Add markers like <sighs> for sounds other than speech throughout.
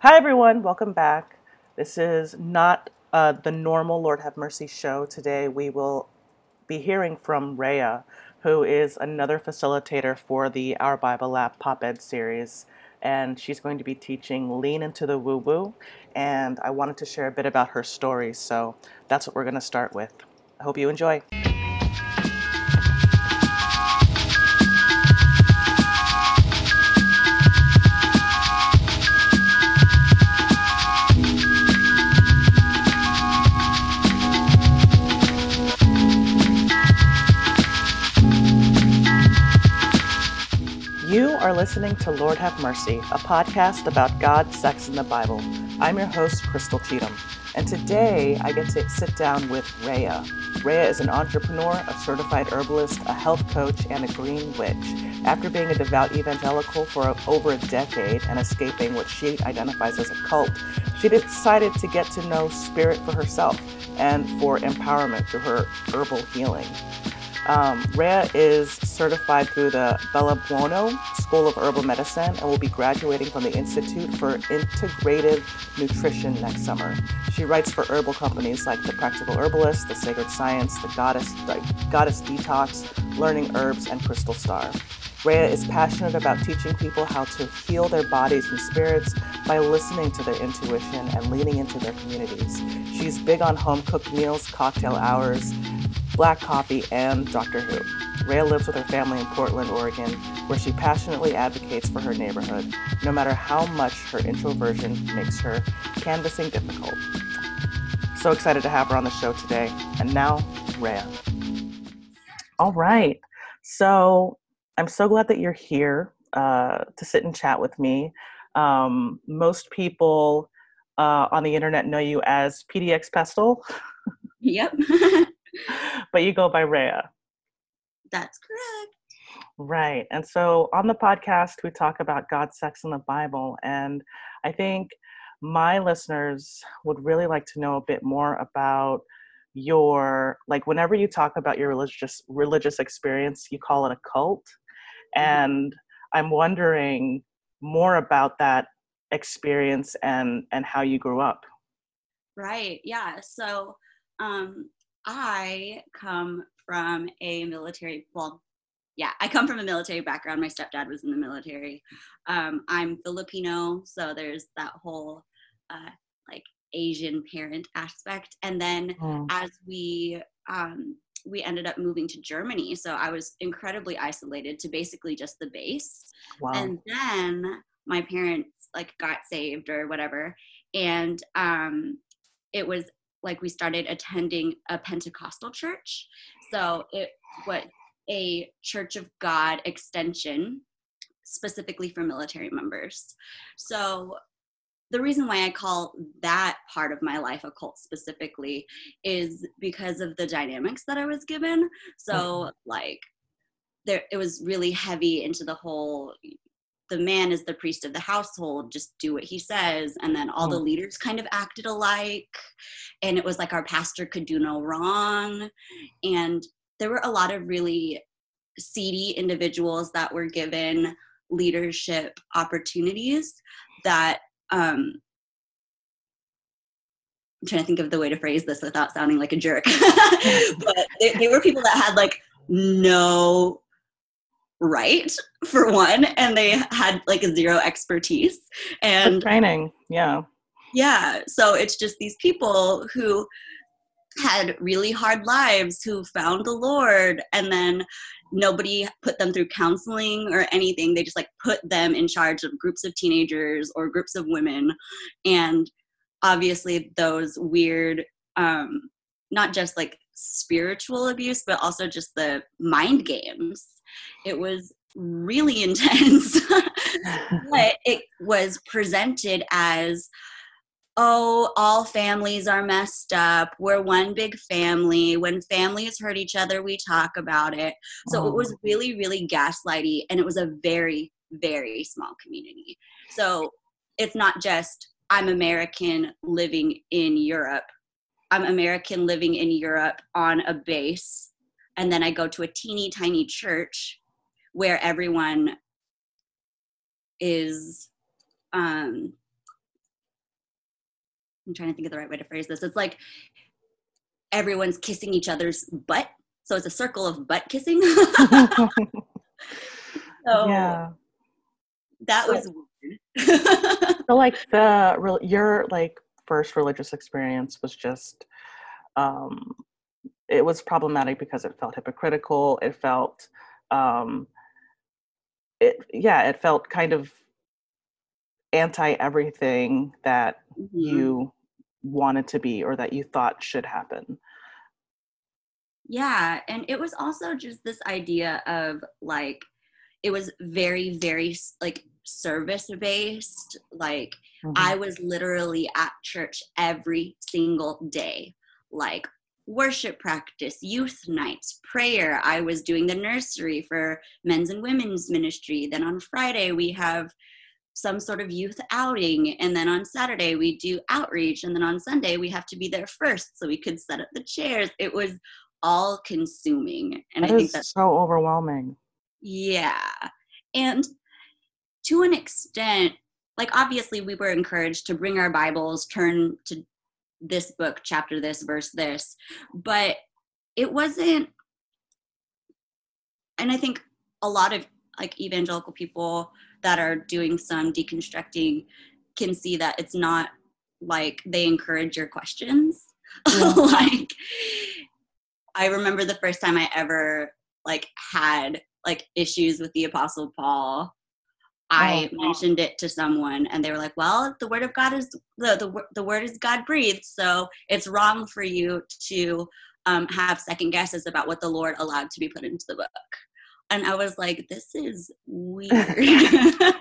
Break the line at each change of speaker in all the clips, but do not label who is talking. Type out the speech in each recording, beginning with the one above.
Hi, everyone. Welcome back. This is not uh, the normal Lord Have Mercy show. Today, we will be hearing from Rhea, who is another facilitator for the Our Bible App Pop Ed series. And she's going to be teaching Lean into the Woo Woo. And I wanted to share a bit about her story. So that's what we're going to start with. I hope you enjoy. Listening to Lord Have Mercy, a podcast about God, sex, and the Bible. I'm your host, Crystal Cheatham, and today I get to sit down with Rhea. Rhea is an entrepreneur, a certified herbalist, a health coach, and a green witch. After being a devout evangelical for over a decade and escaping what she identifies as a cult, she decided to get to know spirit for herself and for empowerment through her herbal healing. Um, Rhea is certified through the Bellebuono School of Herbal Medicine and will be graduating from the Institute for Integrative Nutrition next summer. She writes for herbal companies like The Practical Herbalist, The Sacred Science, The Goddess, Goddess Detox, Learning Herbs, and Crystal Star. Rhea is passionate about teaching people how to heal their bodies and spirits by listening to their intuition and leaning into their communities. She's big on home cooked meals, cocktail hours, black coffee, and Doctor Who. Rhea lives with her family in Portland, Oregon, where she passionately advocates for her neighborhood, no matter how much her introversion makes her canvassing difficult. So excited to have her on the show today. And now, Rhea. All right. So I'm so glad that you're here uh, to sit and chat with me. Um, most people uh, on the internet know you as PDX Pestle.
Yep. <laughs> <laughs>
but you go by Rhea.
That's correct.
Right. And so on the podcast, we talk about God, sex, and the Bible. And I think my listeners would really like to know a bit more about your like whenever you talk about your religious religious experience you call it a cult mm-hmm. and i'm wondering more about that experience and and how you grew up
right yeah so um I come from a military, well, yeah, I come from a military background. My stepdad was in the military. Um, I'm Filipino, so there's that whole uh, like Asian parent aspect. And then oh. as we um, we ended up moving to Germany, so I was incredibly isolated to basically just the base. Wow. And then my parents like got saved or whatever, and um, it was like we started attending a Pentecostal church. So it what a Church of God extension specifically for military members. So the reason why I call that part of my life a cult specifically is because of the dynamics that I was given. So like there it was really heavy into the whole the man is the priest of the household just do what he says and then all the hmm. leaders kind of acted alike and it was like our pastor could do no wrong and there were a lot of really seedy individuals that were given leadership opportunities that um I'm trying to think of the way to phrase this without sounding like a jerk. <laughs> <laughs> but they, they were people that had like no right for one and they had like zero expertise and
training yeah.
Yeah so it's just these people who had really hard lives who found the lord and then nobody put them through counseling or anything. They just like put them in charge of groups of teenagers or groups of women and obviously those weird um not just like spiritual abuse but also just the mind games it was really <laughs> intense, <laughs> but it was presented as oh, all families are messed up. We're one big family. When families hurt each other, we talk about it. So oh. it was oh. really, really gaslighty, and it was a very, very small community. So it's not just I'm American living in Europe. I'm American living in Europe on a base, and then I go to a teeny tiny church where everyone is um, I'm trying to think of the right way to phrase this. It's like everyone's kissing each other's butt. So it's a circle of butt kissing. <laughs> so
yeah.
that
So-
was weird.
So like the real your like first religious experience was just um it was problematic because it felt hypocritical. It felt um it yeah, it felt kind of anti everything that
Mhm.
you wanted to be or that you thought should happen.
Yeah, and it was also just this idea of like it was very very like service based like
Mhm.
I was literally at church every single day like worship practice, youth nights, prayer. I was doing the nursery for men's and women's ministry. Then on Friday we have some sort of youth outing and then on Saturday we do outreach and then on Sunday we have to be there first so we could set up the chairs. It was all consuming and
That
I think that's
so overwhelming.
yeah. And to an extent, like obviously we were encouraged to bring our Bibles, turn to this book, chapter this, verse this, but it wasn't and I think a lot of like evangelical people that are doing some deconstructing can see that it's not like they encourage your questions.
Yeah. Mm. <laughs>
like I remember the first time I ever like had like issues with the apostle Paul. I
Oh.
mentioned it to someone and they were like, "Well, the word of God is the the, the word is God breathed, so it's wrong for you to um, have second guesses about what the Lord allowed to be put into the book." And I was like, "This is weird." <laughs>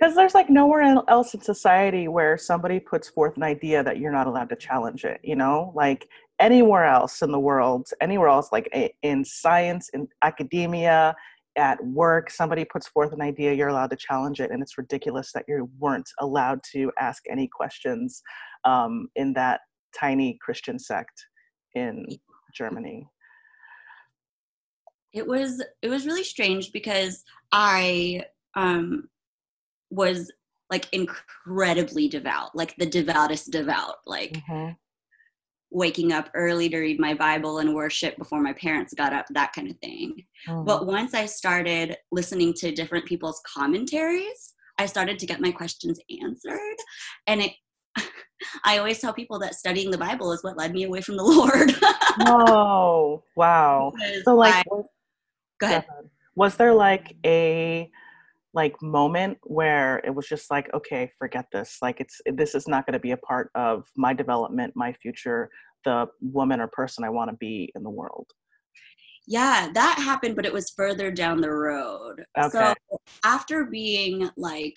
Because <laughs> there's like nowhere else in society where somebody puts forth an idea that you're not allowed to challenge it, you know? Like anywhere else in the world, anywhere else, like in science, in academia, at work, somebody puts forth an idea, you're allowed to challenge it. And it's ridiculous that you weren't allowed to ask any questions um, in that tiny Christian sect in Germany.
it was it was really strange because I um was like incredibly devout, like the devoutest devout, like
Mhm.
Waking up early to read my Bible and worship before my parents got up, that kind of thing.
Mhm.
But once I started listening to different people's commentaries, I started to get my questions answered. And it <laughs> I always tell people that studying the Bible is what led me away from the <laughs> Lord.
oh, wow. <laughs> So, like,
I-
was-
go ahead.
was there like a like moment where it was just like okay forget this like it's eh, this is not going to be a part of my development my future the woman or person i want to be in the world
Yeah, that happened, but it was further down the road.
Okay.
So after being like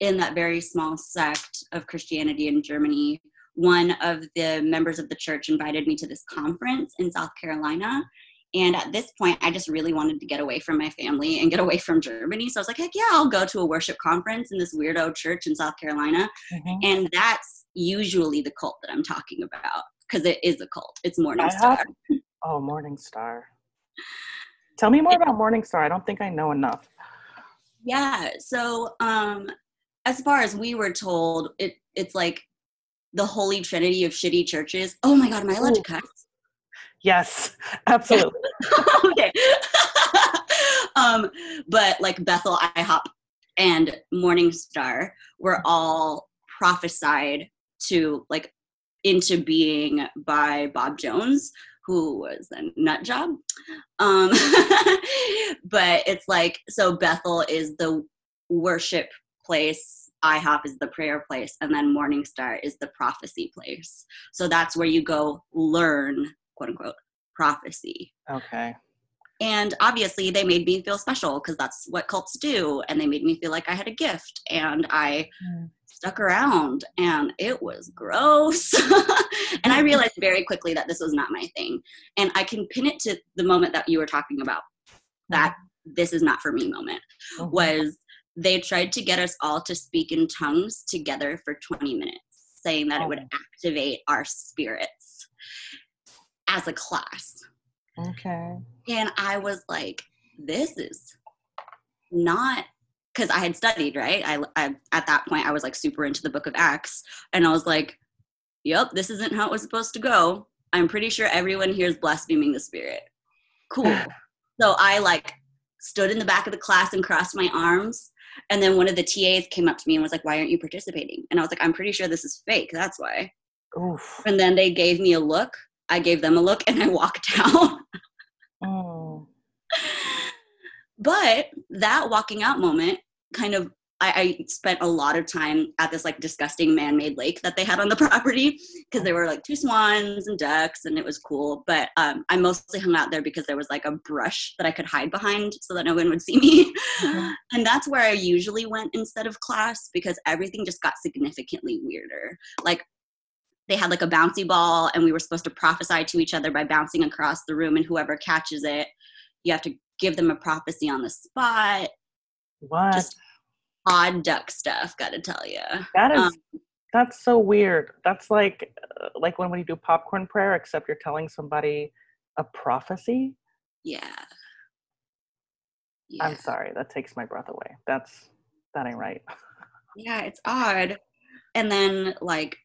in that very small sect of Christianity in Germany, one of the members of the church invited me to this conference in South Carolina. And at this point, I just really wanted to get away from my family and get away from Germany. So I was like, heck yeah, I'll go to a worship conference in this weirdo church in South Carolina. And that's usually the cult that I'm talking about because it is a cult. It's Morningstar.
have- <laughs> oh Morningstar tell me more about Morningstar i don't think i know enough
Yeah. So, um, as far as we were told, it it's like the holy trinity of shitty churches. Oh my god, am I allowed to
Ooh.
cuss?
Yes <laughs> absolutely <laughs>
okay. <laughs> um, but like Bethel, IHOP, and Morningstar were all prophesied to like into being by Bob Jones, who was a nut job. Um, but it's like so Bethel is the worship place. IHOP is the prayer place, and then Morningstar is the prophecy place. So that's where you go learn, quote unquote, prophecy.
okay
And obviously, they made me feel special because that's what cults do. And they made me feel like I had a gift. And I
Mm.
stuck around, and it was gross. <laughs> and I realized very quickly that this was not my thing. And I can pin it to the moment that you were talking about that this is not for me moment
Mhm.
was they tried to get us all to speak in tongues together for 20 minutes, saying that it would
Oh.
activate our spirits as a class.
okay
And I was like, this is not because I had studied, right? I, I at that point I was like super into the book of Acts, and I was like, yep, this isn't how it was supposed to go. I'm pretty sure everyone here is blaspheming the spirit. Cool. <sighs> so I like stood in the back of the class and crossed my arms. And then one of the TAs came up to me and was like, Why aren't you participating? And I was like, I'm pretty sure this is fake. That's why. Oof. And then they gave me a look. I gave them a look and I walked <laughs> out. oh. But that walking out moment kind of I, I, spent a lot of time at this like disgusting man-made lake that they had on the <laughs> property because there were like two swans and ducks and it was cool. But um, I mostly hung out there because there was like a brush that I could hide behind so that no one would see me. Mm-hmm. and that's where I usually went instead of class because everything just got significantly weirder. Like they had like a bouncy ball and we were supposed to prophesy to each other by bouncing across the room and whoever catches it, you have to give them a prophecy on the spot.
What? Just
odd duck stuff. Got to tell you.
That is. Um, that's so weird. That's like uh, like when you do popcorn prayer, except you're telling somebody a prophecy.
Yeah.
yeah. I'm sorry. That takes my breath away. That's that ain't right. <laughs>
yeah, it's odd. And then like,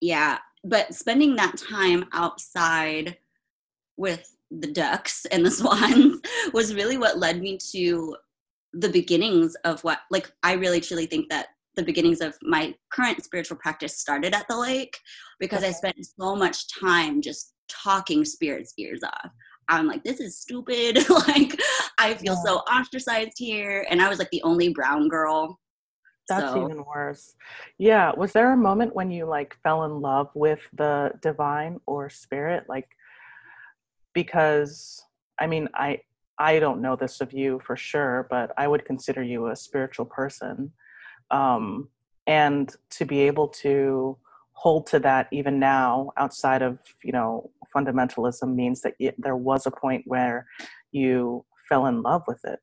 yeah, but spending that time outside with the ducks <laughs> and the swans was really what led me to the beginnings of what like i really truly think that the beginnings of my current spiritual practice started at the lake because i spent so much time just talking spirits ears off. I'm like this is stupid. <laughs> Like i feel yeah. so ostracized here. And i was like the only brown girl
that's so. even worse yeah was there a moment when you like fell in love with the divine or spirit like because i mean i I don't know this of you for sure, but I would consider you a spiritual person. Um, and to be able to hold to that even now outside of, you know, fundamentalism means that it, there was a point where you fell in love with it.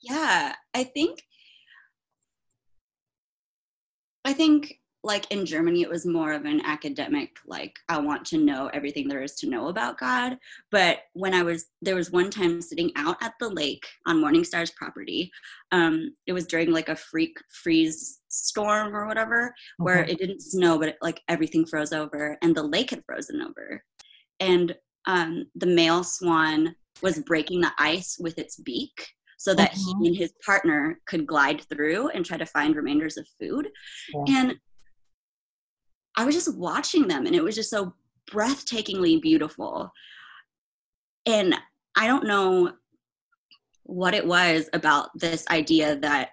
Yeah, I think I think like in Germany, it was more of an academic, like, I want to know everything there is to know about God. But when I was, there was one time sitting out at the lake on Morningstar's property. Um, it was during like a freak freeze storm or whatever, okay. where it didn't snow, but it, like everything froze over and the lake had frozen over. And um, the male swan was breaking the ice with its beak so that he mm-hmm. and his partner could glide through and try to find remainders of food. Yeah. And I was just watching them and it was just so breathtakingly beautiful. And I don't know what it was about this idea that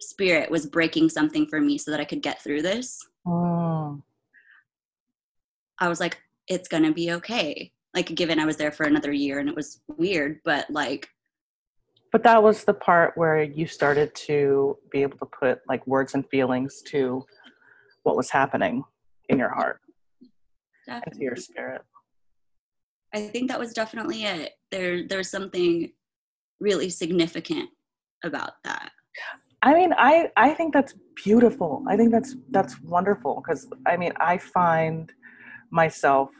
spirit was breaking something for me so that I could get through this. Oh. I was like, it's to be okay. Like, given I was there for another year and it was weird, but like,
but that was the part where you started to be able to put like words and feelings to what was happening in your heart definitely. into your spirit.
I think that was definitely it. There there's something really significant about that.
I mean i i think that's beautiful. I think that's that's wonderful because i mean i find myself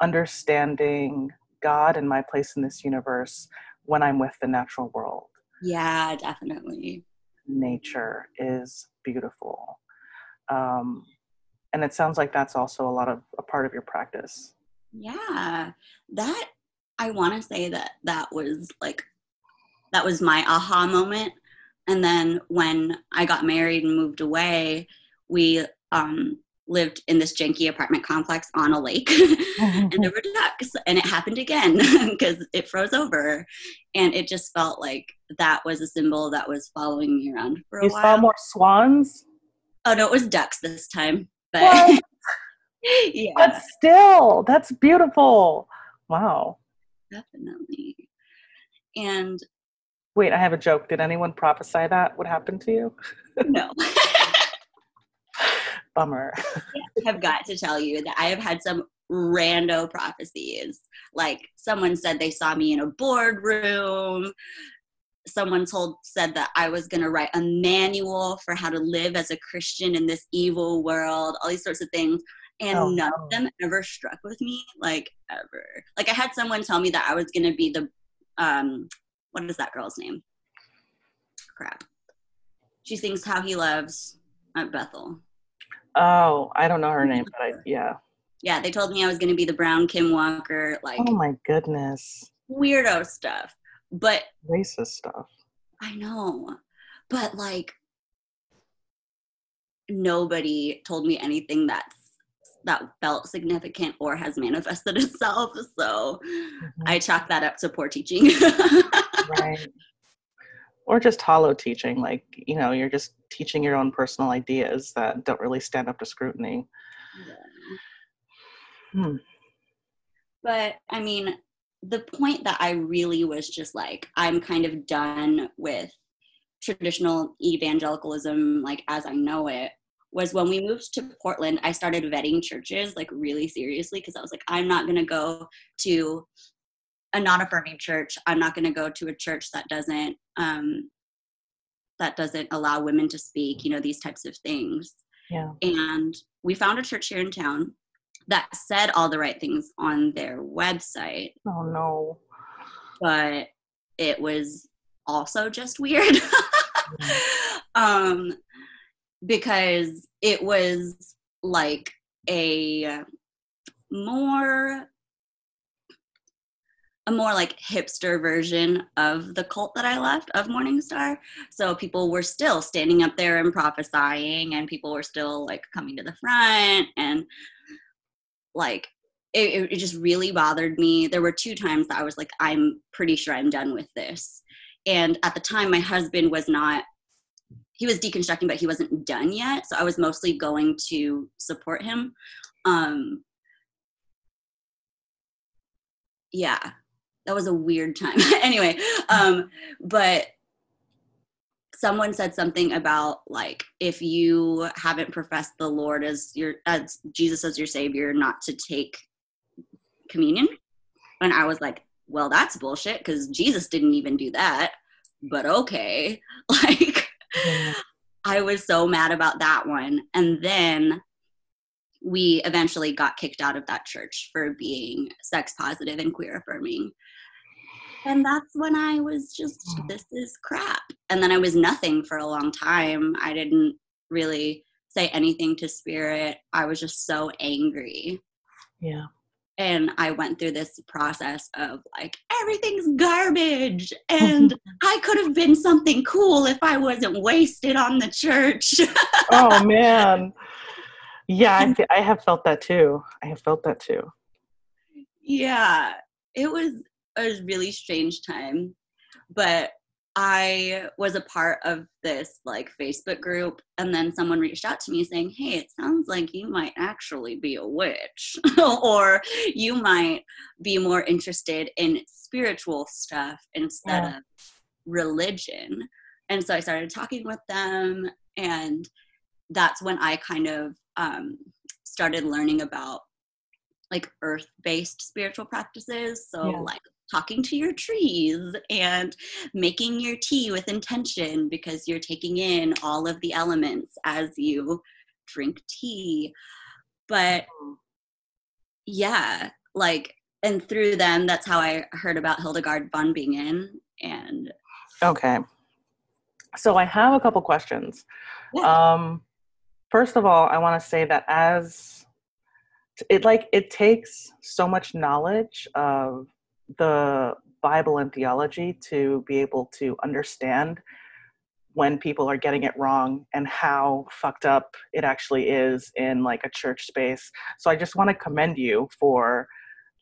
understanding god and my place in this universe when i'm with the natural world.
Yeah definitely.
Nature is beautiful. Um, and it sounds like that's also a lot of a part of your practice.
Yeah that i want to say that that was like that was my aha moment. And then when i got married and moved away we um, lived in this janky apartment complex on a lake <laughs> and there were ducks and it happened again <laughs> because it froze over. And it just felt like that was a symbol that was following me around for a
you
while.
You saw more swans?
Oh no, it was ducks this time but <laughs>
yeah. But still that's beautiful. Wow.
Definitely. And
wait i have a joke. Did anyone prophesy that would happen to you?
No
bummer <laughs>
i have got to tell you that i have had some rando prophecies like someone said they saw me in a boardroom someone told said that I was going to write a manual for how to live as a Christian in this evil world, all these sorts of things. And oh, none of them ever struck with me, like ever. Like I had someone tell me that I was going to be the, um, what is that girl's name? Crap. She sings "How He Loves" at Bethel.
Oh, I don't know her name, but I, <laughs> yeah.
Yeah, they told me I was going to be the brown Kim Walker, like
Oh my goodness.
weirdo stuff. But
Racist stuff.
I know, but like nobody told me anything that's that felt significant or has manifested <laughs> itself. So
Mhm.
I chalk that up to poor teaching. <laughs>
right. Or just hollow teaching, like, you know, you're just teaching your own personal ideas that don't really stand up to scrutiny. Hmm.
But I mean, the point that I really was just like, I'm kind of done with traditional evangelicalism, like as I know it, was when we moved to Portland, I started vetting churches like really seriously because I was like, I'm not going to go to a non affirming church. I'm not going to go to a church that doesn't. Um, that doesn't allow women to speak, you know, these types of things.
Yeah.
And we found a church here in town that said all the right things on their website,
Oh no.
but it was also just weird. <laughs> um, because it was like a more a more like hipster version of the cult that I left of Morningstar. So people were still standing up there and prophesying, and people were still like coming to the front, and like it, it just really bothered me. There were two times that I was like, I'm pretty sure I'm done with this. And at the time, my husband was not, he was deconstructing, but he wasn't done yet. So I was mostly going to support him. Um, yeah, that was a weird time. <laughs> anyway, um, but someone said something about like if you haven't professed the Lord as your as Jesus as your savior, not to take communion. And I was like, well, that's bullshit because Jesus didn't even do that. But okay, <laughs> like. I was so mad about that one. And then we eventually got kicked out of that church for being sex positive and queer affirming. And that's when I was just, this is crap. And then I was nothing for a long time. I didn't really say anything to spirit. I was just so angry.
Yeah.
And I went through this process of like, everything's garbage. And <laughs> I could have been something cool if I wasn't wasted on the church. <laughs>
oh man. Yeah, I, I have felt that too. I have felt that too.
yeah it was a really strange time but i was a part of this like facebook group and then someone reached out to me saying hey it sounds like you might actually be a witch <laughs> or you might be more interested in spiritual stuff instead
Yeah.
of religion and so i started talking with them and that's when i kind of um, started learning about like earth based spiritual practices. So,
Yeah.
like talking to your trees and making your tea with intention because you're taking in all of the elements as you drink tea. But yeah, like, and through them, that's how I heard about Hildegard von Bingen. And
Okay. So I have a couple questions.
Yeah.
Um, first of all, I want to say that as it like it takes so much knowledge of the Bible and theology to be able to understand when people are getting it wrong and how fucked up it actually is in like a church space. So I just want to commend you for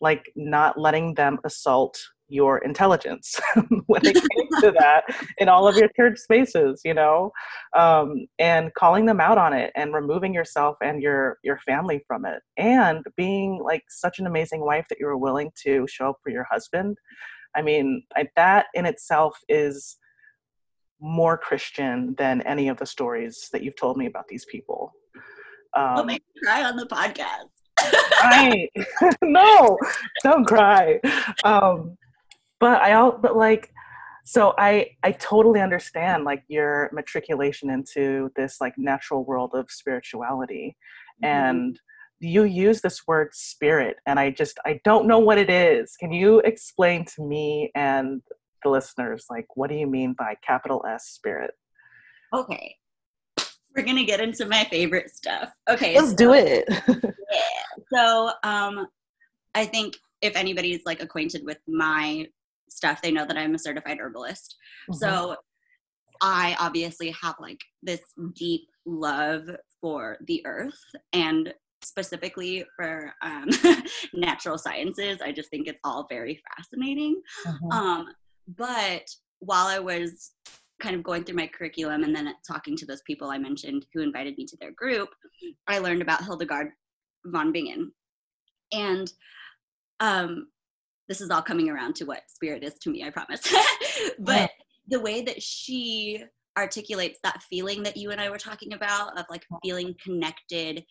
like not letting them assault your intelligence <laughs> when it came to that in all of your church spaces, you know, um, and calling them out on it and removing yourself and your your family from it, and being like such an amazing wife that you were willing to show up for your husband. I mean, I, that in itself is more Christian than any of the stories that you've told me about these people. Um,
make you cry on the podcast.
right <laughs> no don't cry um but i all but like so i i totally understand like your matriculation into this like natural world of spirituality and you use this word spirit and i just i don't know what it is can you explain to me and the listeners like what do you mean by capital s spirit
Okay. We're gonna get into my favorite stuff. Okay,
let's so, do it. <laughs>
yeah. So, um, I think if anybody's like acquainted with my stuff, they know that I'm a certified herbalist. Mm-hmm. So, I obviously have like this deep love for the earth and specifically for um, <laughs> natural sciences. I just think it's all very fascinating. Mm-hmm. Um, but while I was kind of going through my curriculum and then talking to those people I mentioned who invited me to their group, I learned about Hildegard von Bingen. And um, this is all coming around to what spirit is to me, I promise. <laughs> but yeah. the way that she articulates that feeling that you and I were talking about of like feeling connected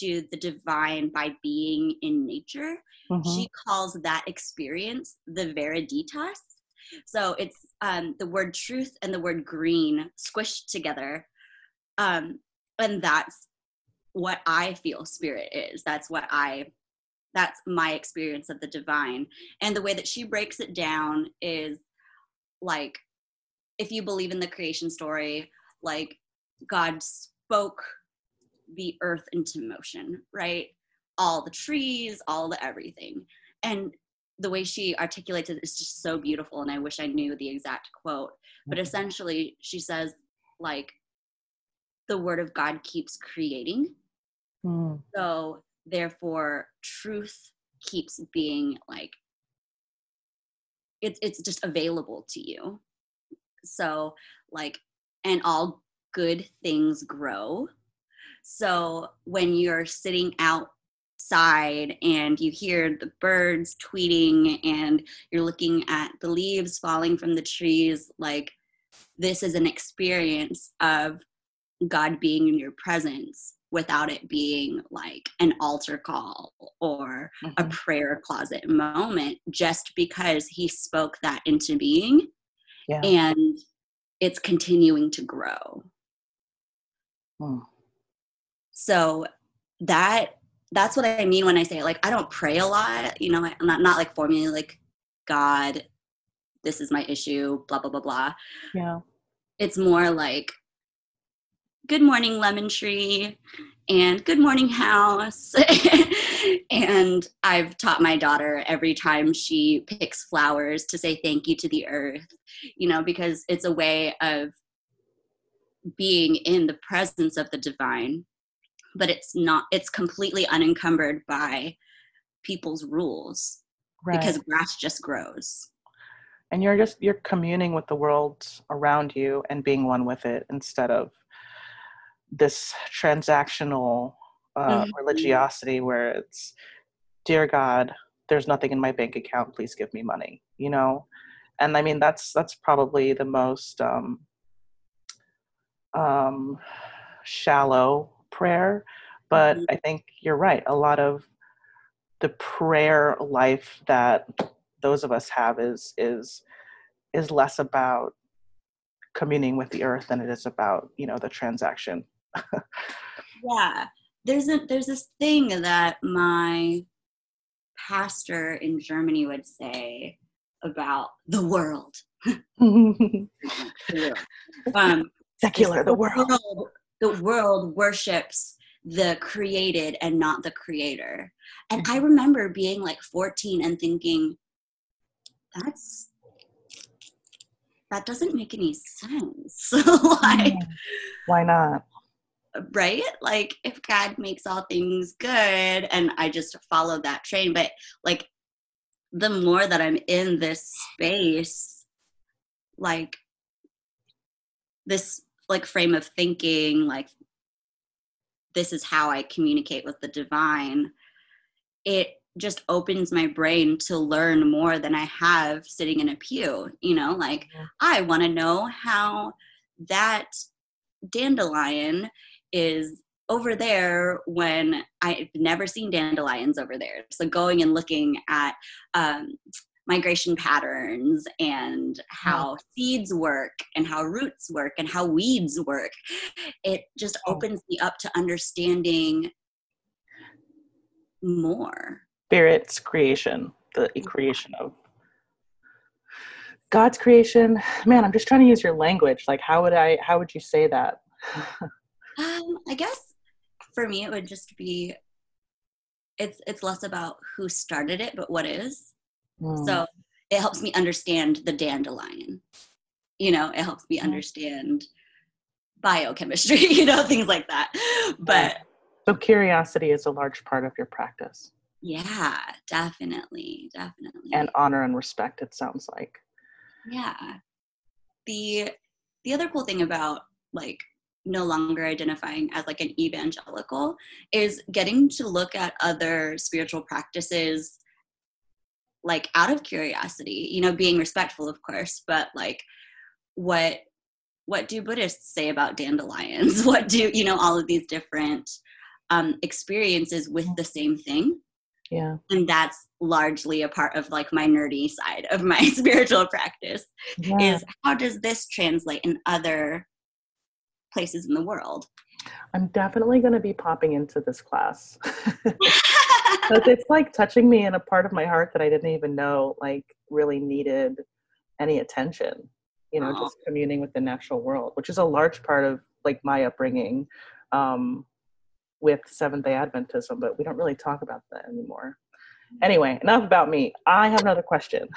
to the divine by being in nature. Mm-hmm. She calls that experience the viriditas. So it's um, the word truth and the word green squished together. Um, and that's what I feel spirit is. That's what I, that's my experience of the divine. And the way that she breaks it down is like if you believe in the creation story, like God spoke the earth into motion, right? All the trees, all the everything. And the way she articulates it is just so beautiful. And I wish I knew the exact quote. But mm-hmm. essentially, she says, like, the word of God keeps creating. Mm. So, therefore, truth keeps being like, it's, it's just available to you so, like, and all good things grow. So, when you're sitting outside and you hear the birds tweeting and you're looking at the leaves falling from the trees, like, this is an experience of God being in your presence without it being like an altar call or mm-hmm. a prayer closet moment just because he spoke that into being yeah. and it's continuing to grow hmm. so that that's what i mean when i say like i don't pray a lot you know i'm not, not like formulating like god this is my issue blah blah blah blah
yeah
it's more like good morning lemon tree and good morning house <laughs> and i've taught my daughter every time she picks flowers to say thank you to the earth you know because it's a way of being in the presence of the divine but it's not it's completely unencumbered by people's rules right. because grass just grows
and you're just you're communing with the world around you and being one with it instead of this transactional uh, mm-hmm. religiosity where it's, dear God, there's nothing in my bank account. Please give me money. You know, and I mean that's that's probably the most um, um, shallow prayer. But mm-hmm. I think you're right. A lot of the prayer life that those of us have is is is less about communing with the earth than it is about you know the transaction <laughs>
yeah there's a there's this thing that my pastor in germany would say about the world. <laughs>
Um, secular the, the world. world
the world worships the created and not the creator. And i remember being like 14 and thinking that's that doesn't make any sense. <laughs> Like
why not
right? Like if God makes all things good and I just follow that train, but like the more that I'm in this space, like this like frame of thinking, like this is how I communicate with the divine, it just opens my brain to learn more than I have sitting in a pew. You know, like yeah. I want to know how that dandelion is over there when I've never seen dandelions over there. So going and looking at um, migration patterns and how seeds work and how roots work and how weeds work, it just opens me up to understanding more.
Spirit's creation, the creation of God's creation. Man, I'm just trying to use your language. Like, how would I? How would you say that? <laughs>
Um, I guess for me it would just be it's it's less about who started it, but what is. Mm. So it helps me understand the dandelion. You know, it helps me understand biochemistry, <laughs> you know, things like that. But
so curiosity is a large part of your practice.
Yeah, definitely, definitely.
And honor and respect it sounds like.
Yeah. The the other cool thing about like no longer identifying as like an evangelical is getting to look at other spiritual practices like out of curiosity you know being respectful of course but like what what do buddhists say about dandelions? <laughs> What do you know all of these different um, experiences with the same thing?
Yeah.
And that's largely a part of like my nerdy side of my <laughs> spiritual practice yeah. is how does this translate in other places in the world
i'm definitely going to be popping into this class <laughs> <laughs> but it's like touching me in a part of my heart that i didn't even know like really needed any attention you know Aww. just communing with the natural world which is a large part of like my upbringing um, with Seventh day Adventism, but we don't really talk about that anymore. Anyway, enough about me. I have another question.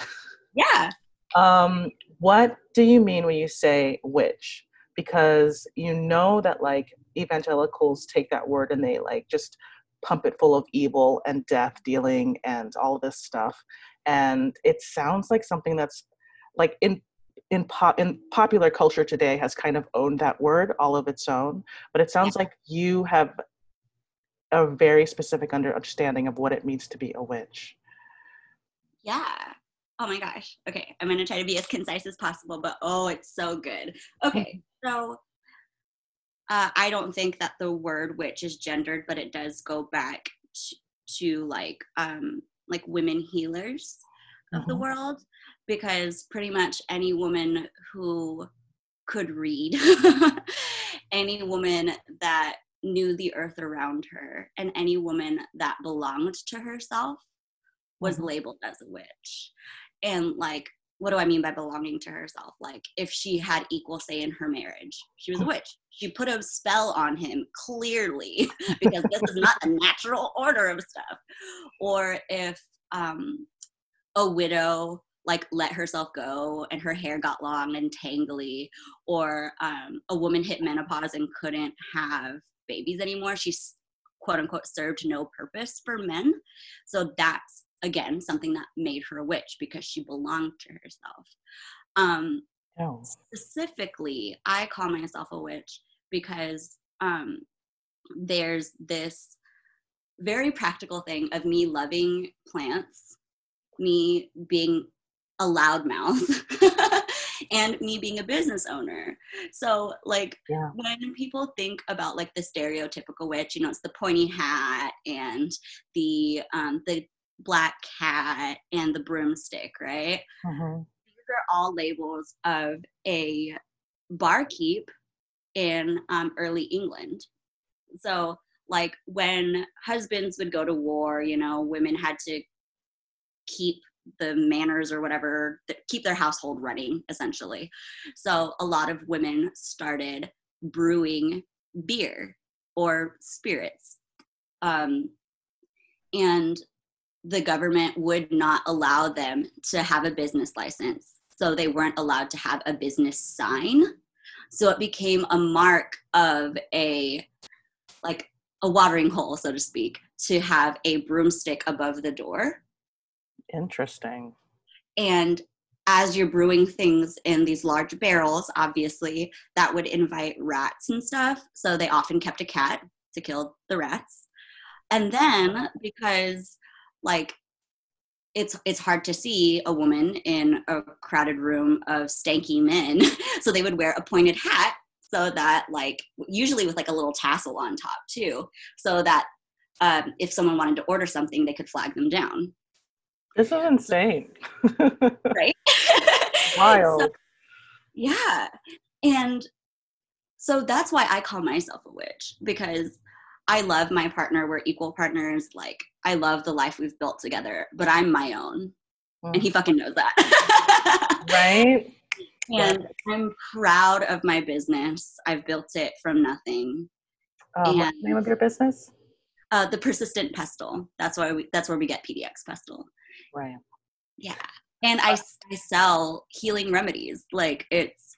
Yeah. <laughs>
um, what do you mean when you say witch? Because you know that like evangelicals take that word and they like just pump it full of evil and death dealing and all this stuff. And it sounds like something that's like in in pop in popular culture today has kind of owned that word all of its own but it sounds like you have a very specific understanding of what it means to be a witch.
Yeah. Oh my gosh. Okay. I'm going to try to be as concise as possible, but oh, it's so good. Okay. <laughs> So uh, I don't think that the word witch is gendered, but it does go back to, to like um, like women healers of mm-hmm. the world because pretty much any woman who could read <laughs> any woman that knew the earth around her, and any woman that belonged to herself was mm-hmm. labeled as a witch. And like, what do I mean by belonging to herself? Like, if she had equal say in her marriage, she was a witch. She put a spell on him clearly <laughs> because this is not a natural order of stuff. Or if um, a widow like let herself go and her hair got long and tangly or um, a woman hit menopause and couldn't have babies anymore. She's quote unquote served no purpose for men. So that's again something that made her a witch because she belonged to herself. Um, oh. Specifically, I call myself a witch because um, there's this very practical thing of me loving plants, me being a loudmouth <laughs> and me being a business owner. So like yeah. when people think about like the stereotypical witch, you know, it's the pointy hat and the um, the black cat and the broomstick, right? Mm-hmm. These are all labels of a barkeep in um, early England. So like when husbands would go to war, you know, women had to keep the manors or whatever that keep their household running essentially so a lot of women started brewing beer or spirits um, and the government would not allow them to have a business license so they weren't allowed to have a business sign so it became a mark of a like a watering hole so to speak to have a broomstick above the door
Interesting.
And as you're brewing things in these large barrels, obviously, that would invite rats and stuff. So they often kept a cat to kill the rats. And then because like it's it's hard to see a woman in a crowded room of stanky men, <laughs> so they would wear a pointed hat so that like usually with like a little tassel on top too, so that um, if someone wanted to order something, they could flag them down.
This is insane. <laughs>
right? <laughs>
Wild. So,
yeah. And so that's why I call myself a witch because I love my partner. We're equal partners. Like, I love the life we've built together, but I'm my own. Mm. And he mm. fucking knows that.
right? <laughs>
And I'm proud of my business. I've built it from nothing.
Um, what's the name of your business?
Uh, the persistent pestle. That's why we. That's where we get PDX pestle.
Right.
Yeah, and I, I sell healing remedies. Like it's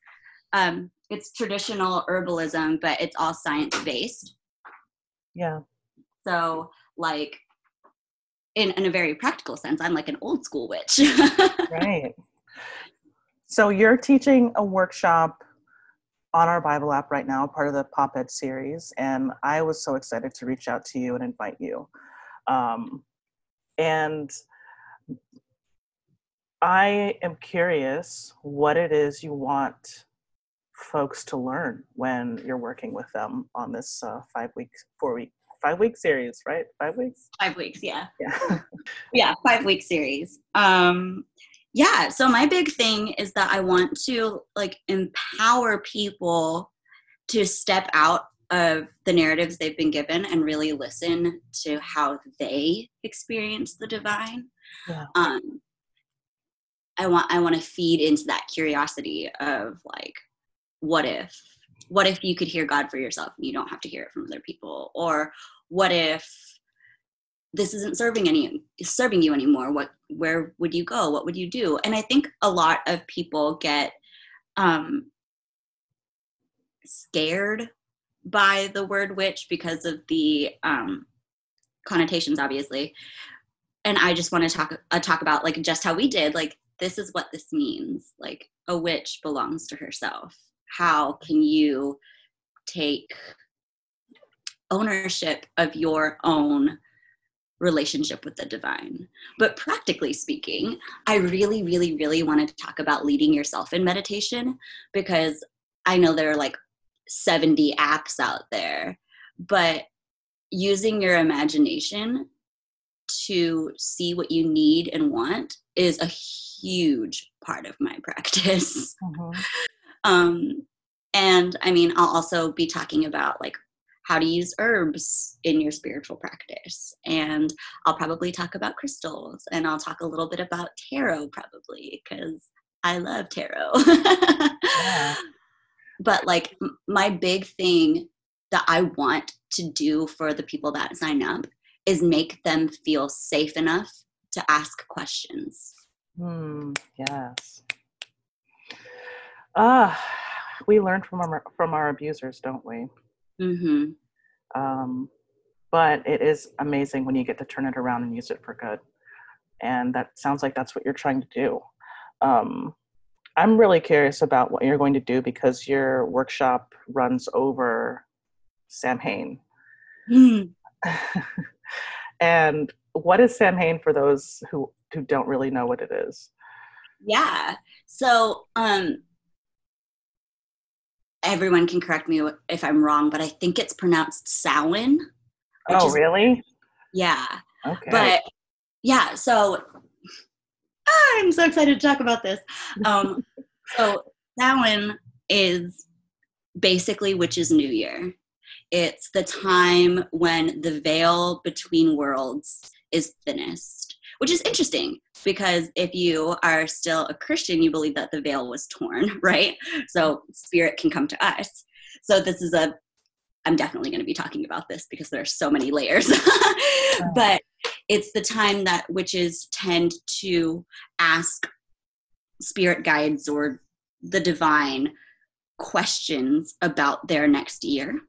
um, it's traditional herbalism, but it's all science based.
Yeah.
So like in, in a very practical sense, I'm like an old school witch. <laughs>
right. So you're teaching a workshop on our Bible app right now, part of the Pop Ed series, and I was so excited to reach out to you and invite you. Um, and I am curious what it is you want folks to learn when you're working with them on this uh, five week, four week, five week series, right? Five weeks?
Five weeks, yeah.
Yeah. <laughs>
yeah, five week series. Um, yeah, so my big thing is that I want to like empower people to step out of the narratives they've been given and really listen to how they experience the divine.
Yeah.
Um, I want I want to feed into that curiosity of like, what if? What if you could hear God for yourself and you don't have to hear it from other people? Or what if this isn't serving any serving you anymore? What where would you go? What would you do? And I think a lot of people get um, scared by the word witch because of the um, connotations, obviously. And I just want to talk uh, talk about like just how we did like this is what this means. Like a witch belongs to herself. How can you take ownership of your own relationship with the divine. But practically speaking, I really, really, really want to talk about leading yourself in meditation because I know there are like 70 apps out there, but using your imagination to see what you need and want is a huge part of my practice. Mm-hmm. Um, and I mean, I'll also be talking about like how to use herbs in your spiritual practice. And I'll probably talk about crystals and I'll talk a little bit about tarot, probably, because I love tarot. yeah. <laughs> But like, my big thing that I want to do for the people that sign up is make them feel safe enough to ask questions.
Hmm, yes. Ah, we learn from our from our abusers, don't we? Mm-hmm. Um, but it is amazing when you get to turn it around and use it for good. And that sounds like that's what you're trying to do. Um, I'm really curious about what you're going to do because your workshop runs over Samhain. Mm. <laughs> and what is Samhain for those who, who don't really know what it is?
Yeah. So um, everyone can correct me if I'm wrong, but I think it's pronounced Samhain.
Oh, is, really?
Yeah. Okay. But yeah, so ah, I'm so excited to talk about this. Um, <laughs> so Samhain is basically Witch's New Year. It's the time when the veil between worlds is thinnest, which is interesting because if you are still a Christian, you believe that the veil was torn, <laughs> right? So spirit can come to us. So this is a I'm definitely going to be talking about this because there are so many layers. <laughs> but it's the time that witches tend to ask spirit guides or the divine questions about their next year.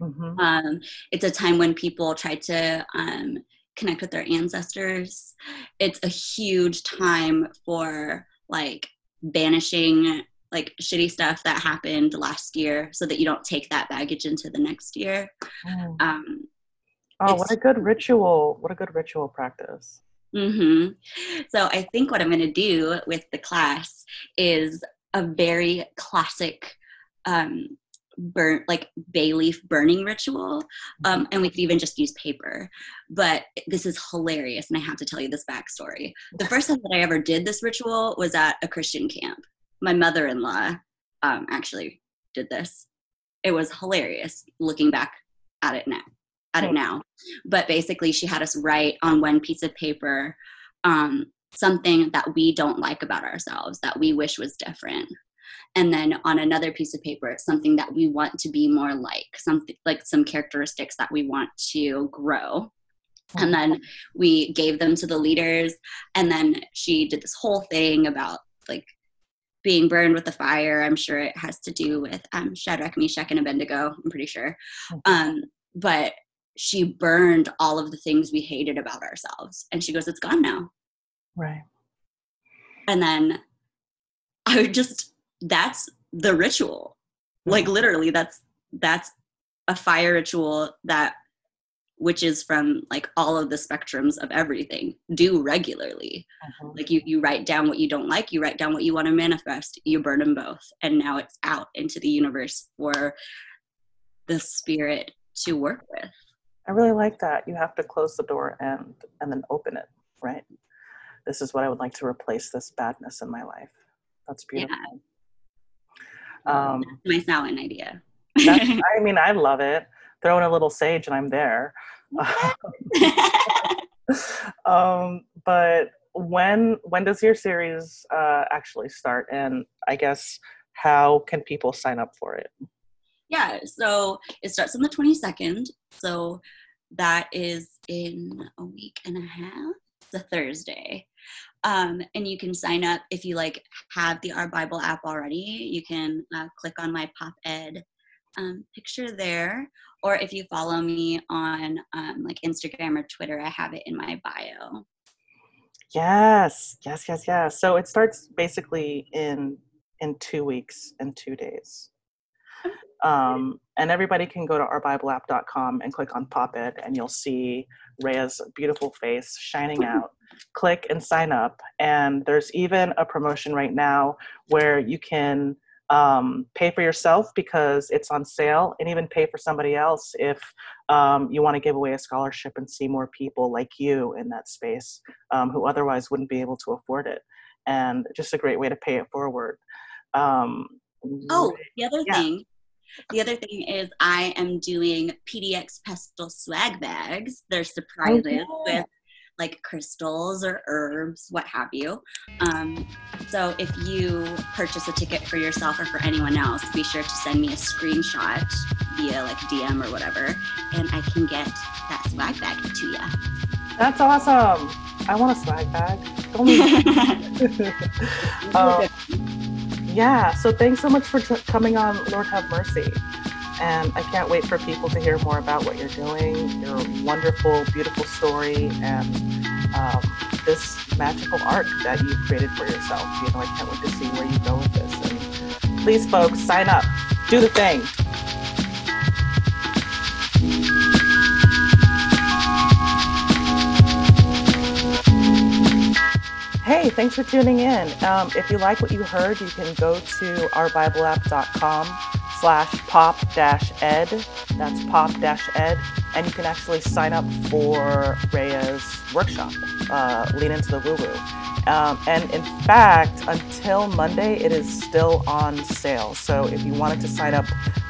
Mm-hmm. Um, it's a time when people try to um, connect with their ancestors. It's a huge time for like banishing like shitty stuff that happened last year so that you don't take that baggage into the next year.
Mm. Um, oh, what a good ritual. What a good ritual practice.
Mm-hmm. So I think what I'm going to do with the class is a very classic um, burn like bay leaf burning ritual um, mm-hmm. and we could even just use paper. But this is hilarious and i have to tell you this backstory. The first time that i ever did this ritual was at a christian camp. My mother-in-law um, actually did this. It was hilarious looking back at it now at it now. But basically she had us write on one piece of paper um, something that we don't like about ourselves that we wish was different and then on another piece of paper something that we want to be more like something like some characteristics that we want to grow. And then we gave them to the leaders and then she did this whole thing about like being burned with the fire. I'm sure it has to do with um, Shadrach Meshach and Abednego i'm pretty sure. Um, but she burned all of the things we hated about ourselves. And she goes it's gone now.
Right.
And then i would just that's the ritual. Like literally that's that's a fire ritual that which is from like all of the spectrums of everything do regularly. Uh-huh. like you you write down what you don't like you write down what you want to manifest you burn them both and now it's out into the universe for the spirit to work with.
I really like that. You have to close the door and and then open it right? This is what i would like to replace this badness in my life. That's beautiful.
yeah. Um my Samhain idea <laughs>
i mean i love it throw in a little sage and I'm there. <laughs> um, but when when does your series uh, actually start? And I guess how can people sign up for it?
Yeah, so it starts on the 22nd. So that is in a week and a half. It's a Thursday. Um, and you can sign up if you like have the Our Bible app already. You can uh, click on my Pop Ed um, picture there. Or if you follow me on um, like Instagram or Twitter, I have it in my bio.
Yes, yes, yes, yes. So it starts basically in in two weeks and two days. Um, and everybody can go to ourbibleapp.com and click on Pop Ed, and you'll see Rhea's beautiful face shining out. click and sign up. And there's even a promotion right now where you can um, pay for yourself because it's on sale and even pay for somebody else if um, you want to give away a scholarship and see more people like you in that space um, who otherwise wouldn't be able to afford it and just a great way to pay it forward um,
oh the other yeah. thing the other thing is I am doing PDX Pestle swag bags. They're surprises oh, yeah. with like crystals or herbs, what have you. Um, so if you purchase a ticket for yourself or for anyone else, be sure to send me a screenshot via like DM or whatever, and I can get that swag bag to you.
That's awesome. I want a swag bag. <laughs> <laughs> um, yeah, so thanks so much for t- coming on Lord Have Mercy. And I can't wait for people to hear more about what you're doing, your wonderful, beautiful story, and um, this magical art that you've created for yourself. You know, I can't wait to see where you go with this. And please, folks, sign up, do the thing. Hey, thanks for tuning in. Um, if you like what you heard, you can go to ourbibleapp.com slash pop dash ed. That's pop dash ed. And you can actually sign up for Rhea's workshop, uh, Lean into the Woo Woo. Um, and in fact, until Monday, it is still on sale. So if you wanted to sign up,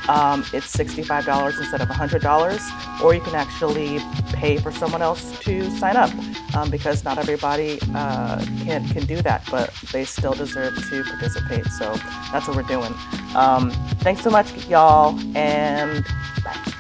um, it's $65 instead of $100, or you can actually pay for someone else to sign up um, because not everybody uh, can, can do that, but they still deserve to participate. So that's what we're doing. Um, thanks so much, y'all, and bye.